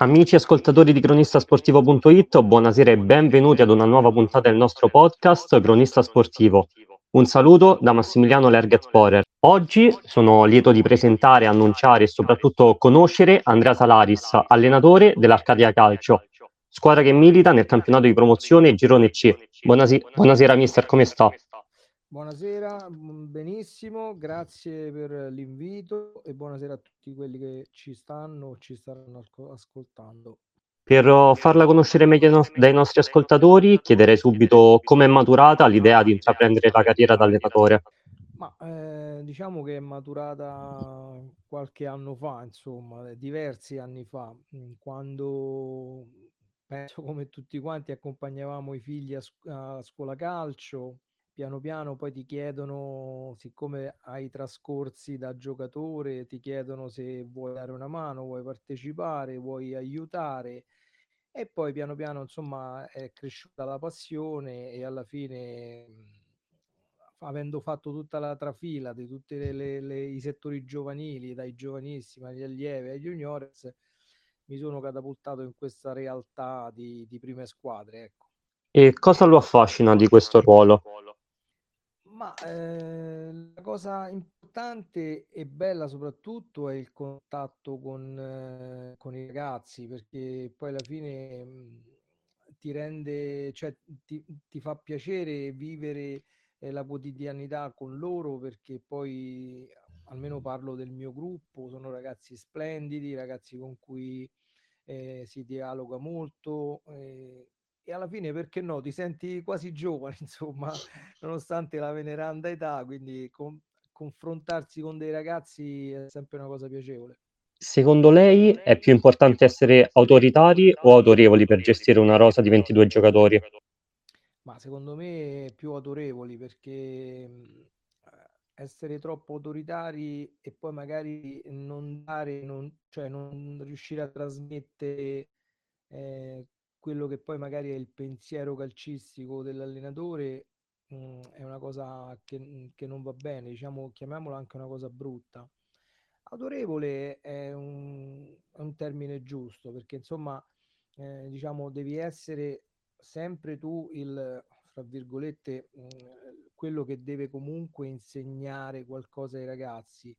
Amici ascoltatori di cronistasportivo.it, buonasera e benvenuti ad una nuova puntata del nostro podcast Cronista Sportivo. Un saluto da Massimiliano Lerget Porer. Oggi sono lieto di presentare, annunciare e soprattutto conoscere Andrea Salaris, allenatore dell'Arcadia Calcio, squadra che milita nel campionato di promozione Girone C. Buonasera, buonasera mister, come sta? Buonasera, benissimo, grazie per l'invito e buonasera a tutti quelli che ci stanno o ci staranno ascoltando. Per farla conoscere meglio dai nostri ascoltatori, chiederei subito come è maturata l'idea di intraprendere la carriera da allenatore. Ma eh, diciamo che è maturata qualche anno fa, insomma, diversi anni fa, quando penso come tutti quanti accompagnavamo i figli a, a scuola calcio piano piano poi ti chiedono, siccome hai trascorsi da giocatore, ti chiedono se vuoi dare una mano, vuoi partecipare, vuoi aiutare e poi piano piano insomma è cresciuta la passione e alla fine avendo fatto tutta la trafila di tutti i settori giovanili, dai giovanissimi agli allievi ai juniores, mi sono catapultato in questa realtà di, di prime squadre. Ecco. E cosa lo affascina di questo ruolo? Ma eh, la cosa importante e bella soprattutto è il contatto con, eh, con i ragazzi, perché poi alla fine mh, mm, ti rende, cioè ti, ti fa piacere vivere eh, la quotidianità con loro, perché poi almeno parlo del mio gruppo, sono ragazzi splendidi, ragazzi con cui eh, si dialoga molto eh, e alla fine perché no, ti senti quasi giovane, insomma, nonostante la veneranda età, quindi con, confrontarsi con dei ragazzi è sempre una cosa piacevole. Secondo lei è più importante essere autoritari o autorevoli per gestire una rosa di 22 giocatori? Ma secondo me più autorevoli perché mhmm, essere troppo autoritari e poi magari non dare, non, cioè non riuscire a trasmettere eh, quello che poi magari è il pensiero calcistico dell'allenatore mh, mm, è una cosa che, mm, che, non va bene, diciamo, chiamiamola anche una cosa brutta. Autorevole è un, è un termine giusto perché insomma, eh, diciamo, devi essere sempre tu il, fra virgolette, mh, mm, quello che deve comunque insegnare qualcosa ai ragazzi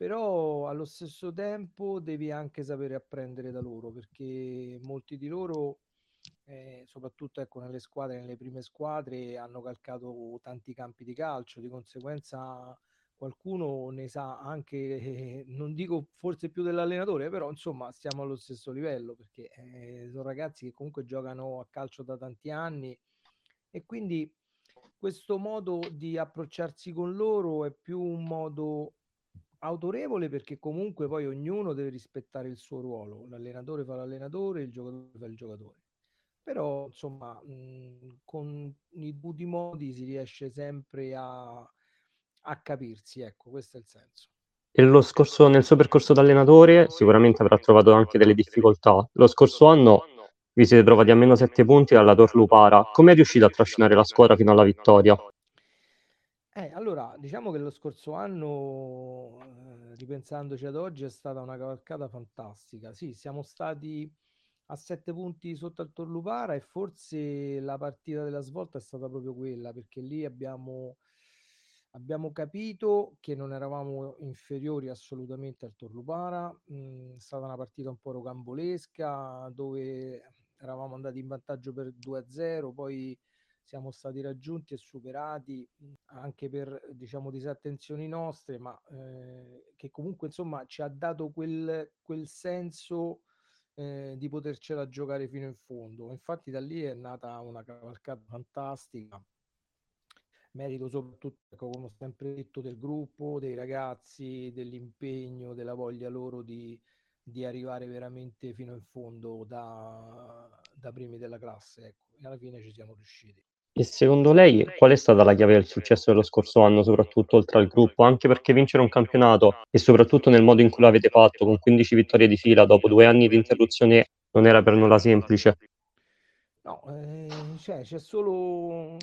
però allo stesso tempo devi anche sapere apprendere da loro perché molti di loro eh, soprattutto ecco, nelle squadre, nelle prime squadre hanno calcato tanti campi di calcio, di conseguenza qualcuno ne sa anche, eh, non dico forse più dell'allenatore, però insomma stiamo allo stesso livello perché eh, sono ragazzi che comunque giocano a calcio da tanti anni. E quindi questo modo di approcciarsi con loro è più un modo autorevole perché comunque poi ognuno deve rispettare il suo ruolo, l'allenatore fa l'allenatore, il giocatore fa il giocatore. Però insomma, mh, con i dovuti modi si riesce sempre a, a capirsi, ecco, questo è il senso. E lo scorso, nel suo percorso da allenatore sicuramente avrà trovato anche delle difficoltà. Lo scorso anno vi siete trovati a meno 7 punti dalla Torlupara. Come è riuscito a trascinare la squadra fino alla vittoria? Eh, allora, diciamo che lo scorso anno, eh, ripensandoci ad oggi, è stata una cavalcata fantastica. Sì, siamo stati a sette punti sotto al Torlupara e forse la partita della svolta è stata proprio quella, perché lì abbiamo, abbiamo capito che non eravamo inferiori assolutamente al Torlupara. Mm, è stata una partita un po' rocambolesca, dove eravamo andati in vantaggio per 2-0, poi siamo stati raggiunti e superati anche per diciamo disattenzioni nostre, ma eh, che comunque insomma ci ha dato quel, quel senso eh, di potercela giocare fino in fondo. Infatti da lì è nata una cavalcata fantastica. Merito soprattutto, ecco, come ho sempre detto, del gruppo, dei ragazzi, dell'impegno, della voglia loro di, di arrivare veramente fino in fondo da, da primi della classe. Ecco. E alla fine ci siamo riusciti. E secondo lei qual è stata la chiave del successo dello scorso anno, soprattutto oltre al gruppo? Anche perché vincere un campionato e soprattutto nel modo in cui l'avete fatto, con 15 vittorie di fila dopo due anni di interruzione, non era per nulla semplice. No, eh, cioè, c'è solo,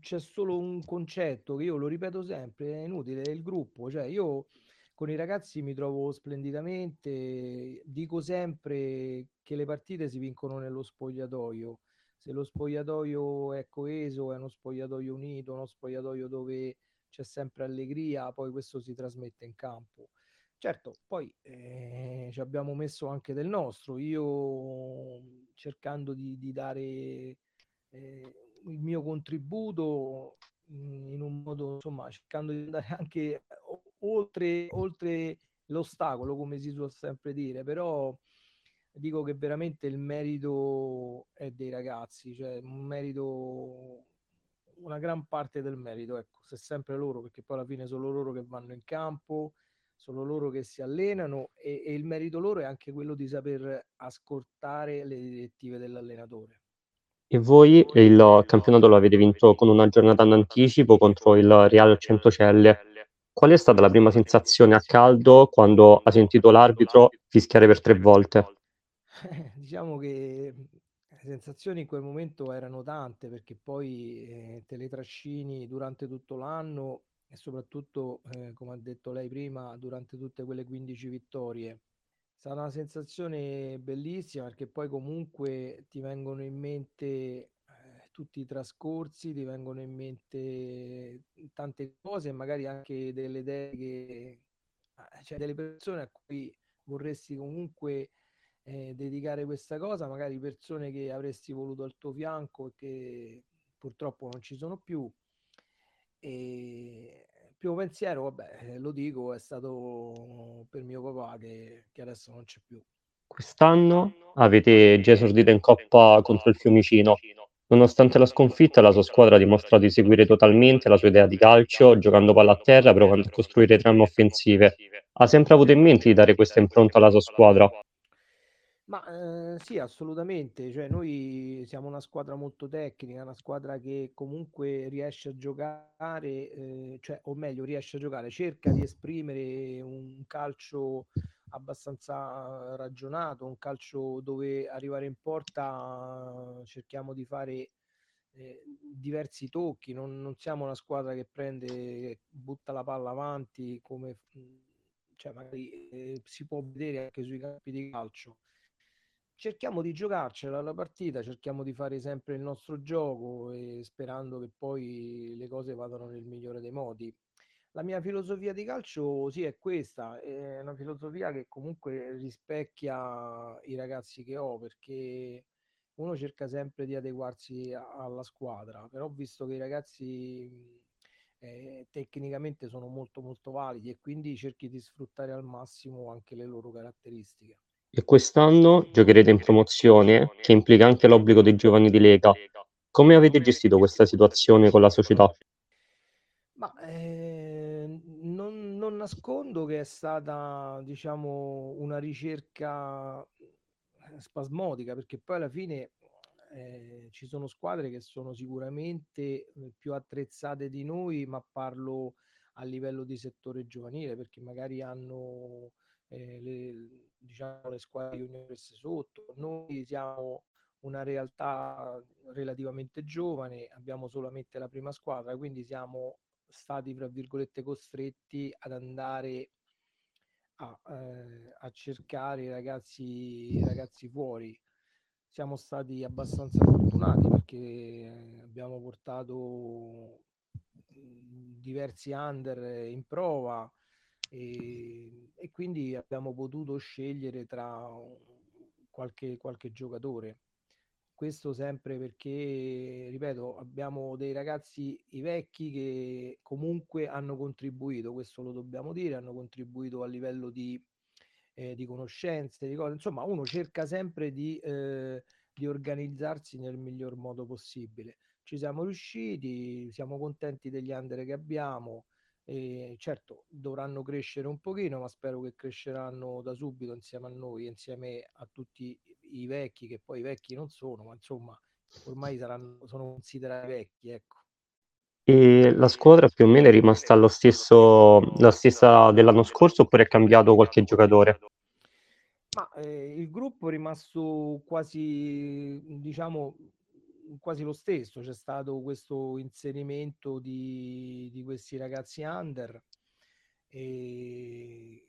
c'è solo un concetto che io lo ripeto sempre, è inutile, è il gruppo. Cioè, io con i ragazzi mi trovo splendidamente, dico sempre che le partite si vincono nello spogliatoio, se lo spogliatoio è coeso, è uno spogliatoio unito, uno spogliatoio dove c'è sempre allegria, poi questo si trasmette in campo. Certo, poi eh, ci abbiamo messo anche del nostro, io cercando di, di dare eh, il mio contributo in un modo, insomma, cercando di andare anche oltre, oltre l'ostacolo, come si suol sempre dire, però dico che veramente il merito è dei ragazzi, cioè un merito, una gran parte del merito, ecco, se sempre loro, perché poi alla fine sono loro che vanno in campo, sono loro che si allenano e, e il merito loro è anche quello di saper ascoltare le direttive dell'allenatore. E voi il campionato lo avete vinto con una giornata in anticipo contro il Real Centocelle. Qual è stata la prima sensazione a caldo quando ha sentito l'arbitro fischiare per tre volte? diciamo che le sensazioni in quel momento erano tante perché poi eh, te le trascini durante tutto l'anno e soprattutto, eh, come ha detto lei prima, durante tutte quelle 15 vittorie. Stata una sensazione bellissima perché poi comunque ti vengono in mente eh, tutti i trascorsi, ti vengono in mente tante cose e magari anche delle idee che, cioè delle persone a cui vorresti comunque eh, dedicare questa cosa, magari persone che avresti voluto al tuo fianco e che purtroppo non ci sono più. E il primo pensiero, vabbè, lo dico, è stato per mio papà che, che adesso non c'è più. Quest'anno avete già esordito in Coppa contro il Fiumicino. Nonostante la sconfitta, la sua squadra ha dimostrato di seguire totalmente la sua idea di calcio, giocando palla a terra, provando a costruire trame offensive. Ha sempre avuto in mente di dare questa impronta alla sua squadra? Ma eh, sì, assolutamente. Cioè, noi siamo una squadra molto tecnica, una squadra che comunque riesce a giocare, eh, cioè, o meglio, riesce a giocare, cerca di esprimere un calcio abbastanza ragionato, un calcio dove arrivare in porta cerchiamo di fare eh, diversi tocchi, non, non, siamo una squadra che prende, butta la palla avanti come cioè magari eh, si può vedere anche sui campi di calcio cerchiamo di giocarcela la partita, cerchiamo di fare sempre il nostro gioco e sperando che poi le cose vadano nel migliore dei modi. La mia filosofia di calcio sì è questa, è una filosofia che comunque rispecchia i ragazzi che ho perché uno cerca sempre di adeguarsi alla squadra, però visto che i ragazzi eh, tecnicamente sono molto molto validi e quindi cerchi di sfruttare al massimo anche le loro caratteristiche. E quest'anno giocherete in promozione, che implica anche l'obbligo dei giovani di Lega. Come avete gestito questa situazione con la società? Ma eh, non, non, nascondo che è stata, diciamo, una ricerca spasmodica, perché poi alla fine eh, ci sono squadre che sono sicuramente più attrezzate di noi, ma parlo a livello di settore giovanile, perché magari hanno eh, le, diciamo, le squadre junior messe sotto. Noi siamo una realtà relativamente giovane, abbiamo solamente la prima squadra, quindi siamo stati, fra virgolette, costretti ad andare a, eh, a cercare ragazzi, ragazzi fuori. Siamo stati abbastanza fortunati perché abbiamo portato diversi under in prova, e, e quindi abbiamo potuto scegliere tra qualche, qualche giocatore. Questo sempre perché, ripeto, abbiamo dei ragazzi, i vecchi, che comunque hanno contribuito, questo lo dobbiamo dire, hanno contribuito a livello di, eh, di conoscenze, di cose. Insomma, uno cerca sempre di, eh, di organizzarsi nel miglior modo possibile. Ci siamo riusciti, siamo contenti degli under che abbiamo, e certo dovranno crescere un pochino, ma spero che cresceranno da subito insieme a noi, insieme a tutti i vecchi, che poi vecchi non sono, ma insomma ormai saranno, sono considerati vecchi, ecco. E la squadra più o meno è rimasta allo stesso, la stessa dell'anno scorso oppure è cambiato qualche giocatore? Ma eh, il gruppo è rimasto quasi, diciamo, quasi lo stesso, c'è stato questo inserimento di, di questi ragazzi under E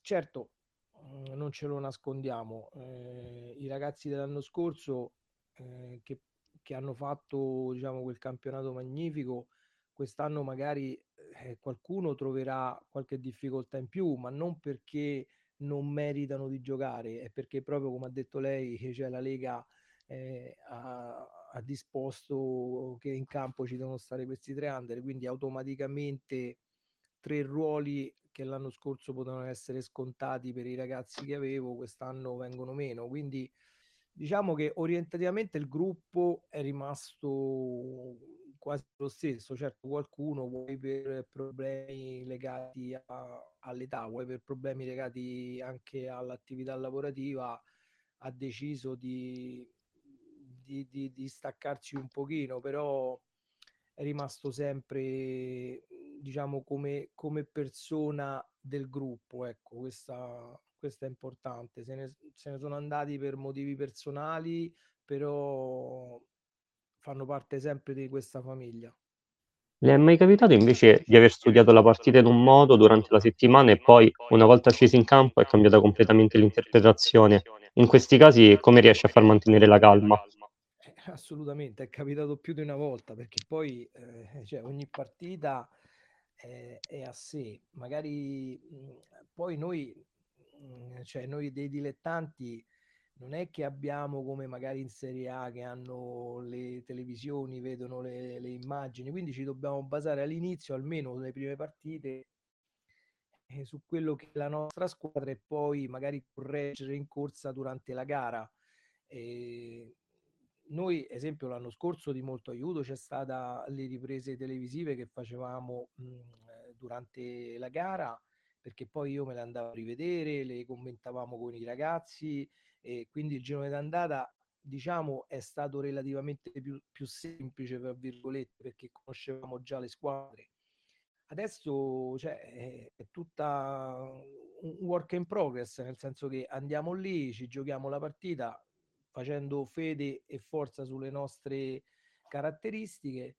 certo, mm, non ce lo nascondiamo, eh, i ragazzi dell'anno scorso eh, che, che, hanno fatto diciamo, quel campionato magnifico, quest'anno magari eh, qualcuno troverà qualche difficoltà in più, ma non perché non meritano di giocare, è perché proprio come ha detto lei, cioè la Lega eh, ha, ha, disposto che in campo ci devono stare questi tre under, quindi automaticamente tre ruoli che l'anno scorso potevano essere scontati per i ragazzi che avevo, quest'anno vengono meno. Quindi diciamo che orientativamente il gruppo è rimasto quasi lo stesso. Certo, qualcuno vuoi per problemi legati a, all'età, vuoi per problemi legati anche all'attività lavorativa, ha deciso di, di, di, di staccarsi un pochino, però è rimasto sempre diciamo come, come persona del gruppo ecco questa, questa è importante se ne, se ne sono andati per motivi personali però fanno parte sempre di questa famiglia le è mai capitato invece di aver studiato la partita in un modo durante la settimana e poi, una volta scesi in campo, è cambiata completamente l'interpretazione? In questi casi, come riesci a far mantenere la calma? Assolutamente, è capitato più di una volta perché poi eh, cioè, ogni partita è, è, a sé. Magari mh, poi noi, mh, cioè noi dei dilettanti, non è che abbiamo come magari in Serie A che hanno le televisioni, vedono le, le immagini, quindi ci dobbiamo basare all'inizio, almeno nelle prime partite, eh, su quello che la nostra squadra e poi magari correggere in corsa durante la gara. E noi, esempio, l'anno scorso di molto aiuto c'è stata le riprese televisive che facevamo mh, durante la gara, perché poi io me le andavo a rivedere, le commentavamo con i ragazzi e quindi il girone d'andata diciamo è stato relativamente più, più semplice per virgolette perché conoscevamo già le squadre. Adesso cioè, è tutta un work in progress nel senso che andiamo lì ci giochiamo la partita facendo fede e forza sulle nostre caratteristiche.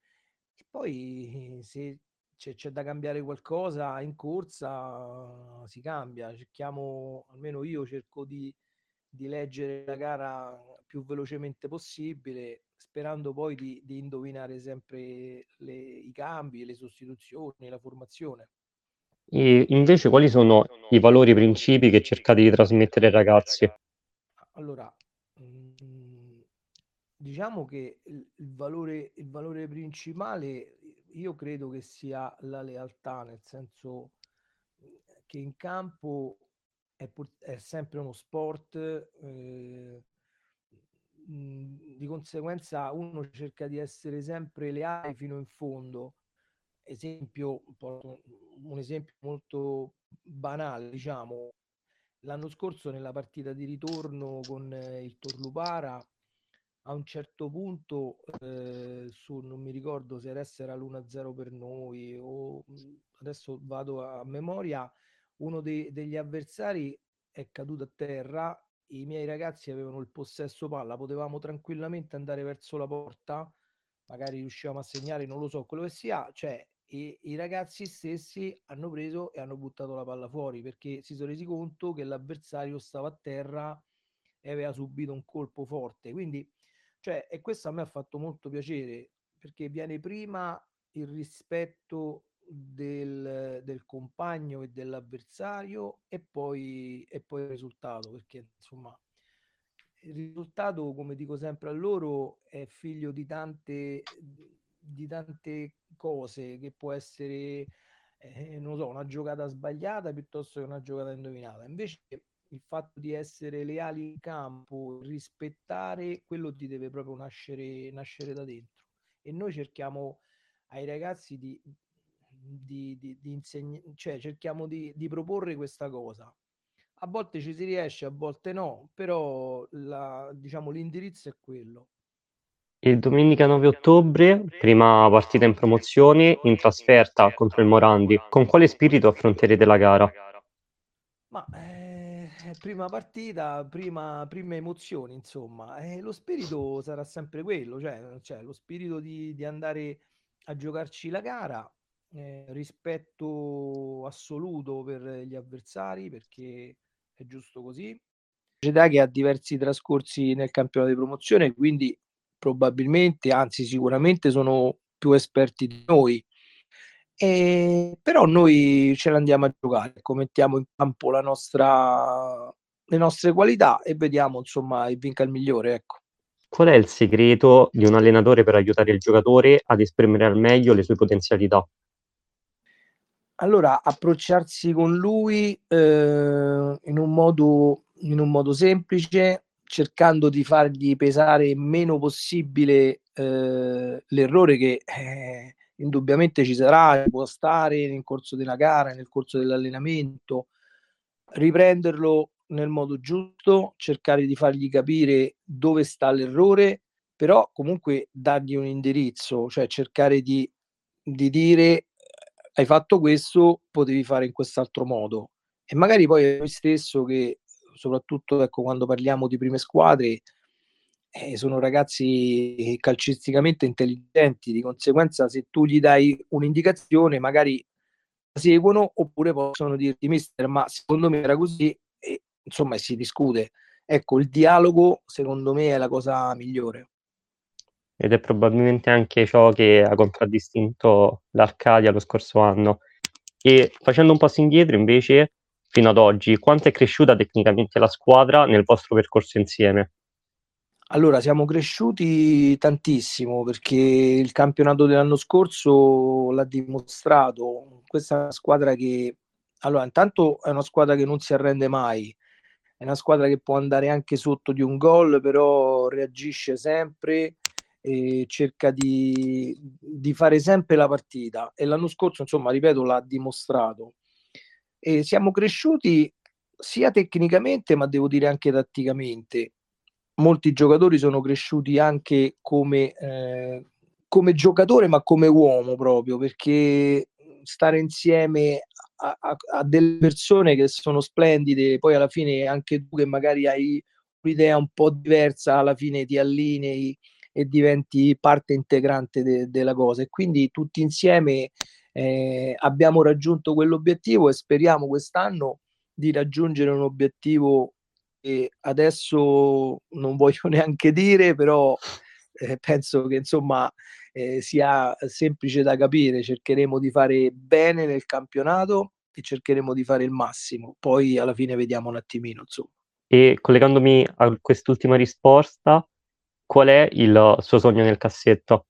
E poi se c'è, c'è da cambiare qualcosa in corsa, si cambia. Cerchiamo, almeno io cerco di, di leggere la gara più velocemente possibile, sperando poi di, di indovinare sempre le, i cambi, le sostituzioni, la formazione. E invece quali sono i valori, i principi che cercate di trasmettere ai ragazzi? Allora, diciamo che il valore il valore principale io credo che sia la lealtà, nel senso, mhmm, che in campo è pur è sempre uno sport, ehm, mhmm, di conseguenza uno cerca di essere sempre leale fino in fondo. Esempio, un esempio molto banale, diciamo L'anno scorso nella partita di ritorno con eh, il Torlupara, a un certo punto, eh, su, non mi ricordo se adesso era l'1-0 per noi o adesso vado a memoria, uno dei, degli avversari è caduto a terra, i miei ragazzi avevano il possesso palla, potevamo tranquillamente andare verso la porta, magari riuscivamo a segnare, non lo so, quello che sia, cioè e i ragazzi stessi hanno preso e hanno buttato la palla fuori perché si sono resi conto che l'avversario stava a terra e aveva subito un colpo forte. Quindi, cioè, e questo a me ha fatto molto piacere perché viene prima il rispetto del, del compagno e dell'avversario e poi, e poi il risultato perché insomma il risultato come dico sempre a loro è figlio di tante di tante cose che può essere, eh, non so, una giocata sbagliata piuttosto che una giocata indovinata. Invece il fatto di essere leali in campo, rispettare, quello ti deve proprio nascere, nascere da dentro. E noi cerchiamo ai ragazzi di, di, di, di insegnare, cioè cerchiamo di, di proporre questa cosa. A volte ci si riesce, a volte no, però la, diciamo, l'indirizzo è quello. Il domenica 9 ottobre, prima partita in promozione, in trasferta contro il Morandi. Con quale spirito affronterete la gara? Ma eh, prima partita, prima, prime emozioni, insomma. Eh, lo spirito sarà sempre quello, cioè, cioè lo spirito di, di, andare a giocarci la gara. eh, rispetto assoluto per gli avversari perché è giusto così. Società che ha diversi trascorsi nel campionato di promozione, quindi probabilmente, anzi sicuramente sono più esperti di noi. E, però noi ce l'andiamo a giocare, ecco, mettiamo in campo la nostra, le nostre qualità e vediamo insomma il vinca il migliore. Ecco. Qual è il segreto di un allenatore per aiutare il giocatore ad esprimere al meglio le sue potenzialità? Allora, approcciarsi con lui eh, in, un modo, in un modo semplice, cercando di fargli pesare il meno possibile eh, l'errore che eh, indubbiamente ci sarà, può stare nel corso della gara, nel corso dell'allenamento, riprenderlo nel modo giusto, cercare di fargli capire dove sta l'errore, però comunque dargli un indirizzo, cioè cercare di, di dire hai fatto questo, potevi fare in quest'altro modo. E magari poi è noi stesso che, soprattutto ecco, quando parliamo di prime squadre, eh, sono ragazzi calcisticamente intelligenti, di conseguenza se tu gli dai un'indicazione magari la seguono oppure possono dirti mister ma secondo me era così e insomma si discute. Ecco, il dialogo secondo me è la cosa migliore. Ed è probabilmente anche ciò che ha contraddistinto l'Arcadia lo scorso anno. E facendo un passo indietro invece, fino ad oggi, quanto è cresciuta tecnicamente la squadra nel vostro percorso insieme? Allora, siamo cresciuti tantissimo perché il campionato dell'anno scorso l'ha dimostrato. Questa è una squadra che, allora, intanto è una squadra che non si arrende mai, è una squadra che può andare anche sotto di un gol, però reagisce sempre e cerca di, di fare sempre la partita. E l'anno scorso, insomma, ripeto, l'ha dimostrato. E siamo cresciuti sia tecnicamente, ma devo dire anche tatticamente molti giocatori sono cresciuti anche come, eh, come giocatore, ma come uomo proprio, perché stare insieme a, a, a, delle persone che sono splendide, poi alla fine anche tu che magari hai un'idea un po' diversa, alla fine ti allinei e diventi parte integrante de, della cosa. E quindi tutti insieme eh, abbiamo raggiunto quell'obiettivo e speriamo quest'anno di raggiungere un obiettivo e adesso non voglio neanche dire, però eh, penso che insomma eh, sia semplice da capire, cercheremo di fare bene nel campionato e cercheremo di fare il massimo, poi alla fine vediamo un attimino insomma. E collegandomi a quest'ultima risposta, qual è il suo sogno nel cassetto?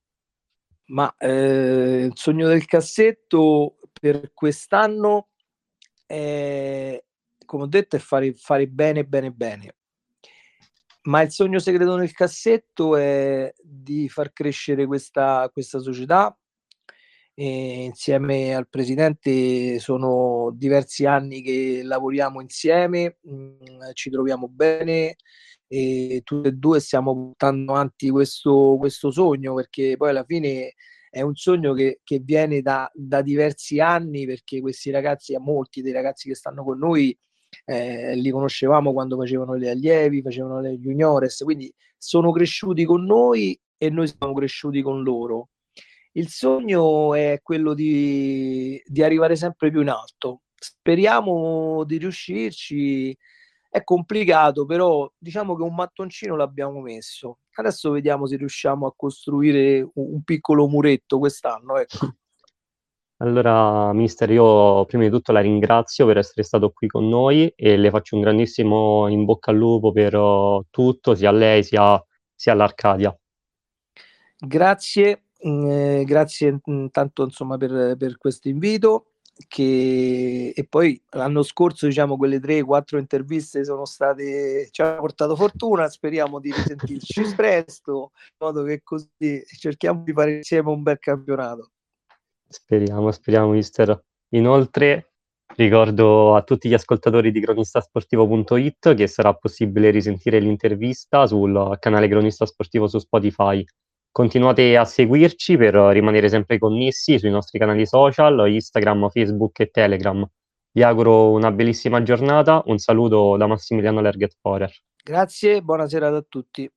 Ma eh, il sogno del cassetto per quest'anno è come ho detto, è fare, fare bene, bene, bene. Ma il sogno segreto nel cassetto è di far crescere questa, questa società. E insieme al presidente sono diversi anni che lavoriamo insieme, mh, mm, ci troviamo bene e tutti e due stiamo portando avanti questo, questo sogno perché poi alla fine è un sogno che, che viene da, da, diversi anni perché questi ragazzi, molti dei ragazzi che stanno con noi, eh, li conoscevamo quando facevano le allievi, facevano le juniores, quindi sono cresciuti con noi e noi siamo cresciuti con loro. Il sogno è quello di, di arrivare sempre più in alto. Speriamo di riuscirci. È complicato, però diciamo che un mattoncino l'abbiamo messo. Adesso vediamo se riusciamo a costruire un, piccolo muretto quest'anno. Ecco. Allora, mister, io prima di tutto la ringrazio per essere stato qui con noi e le faccio un grandissimo in bocca al lupo per uh, tutto, sia a lei sia, sia all'Arcadia. Grazie, eh, grazie intanto insomma per, per questo invito. Che... E poi l'anno scorso, diciamo, quelle tre, quattro interviste sono state, ci hanno portato fortuna. Speriamo di risentirci presto, in modo che così cerchiamo di fare insieme un bel campionato. Speriamo, speriamo, mister. Inoltre, ricordo a tutti gli ascoltatori di cronistasportivo.it che sarà possibile risentire l'intervista sul canale Cronista Sportivo su Spotify. Continuate a seguirci per rimanere sempre connessi sui nostri canali social, Instagram, Facebook e Telegram. Vi auguro una bellissima giornata, un saluto da Massimiliano Lerget Forer. Grazie, buonasera a tutti.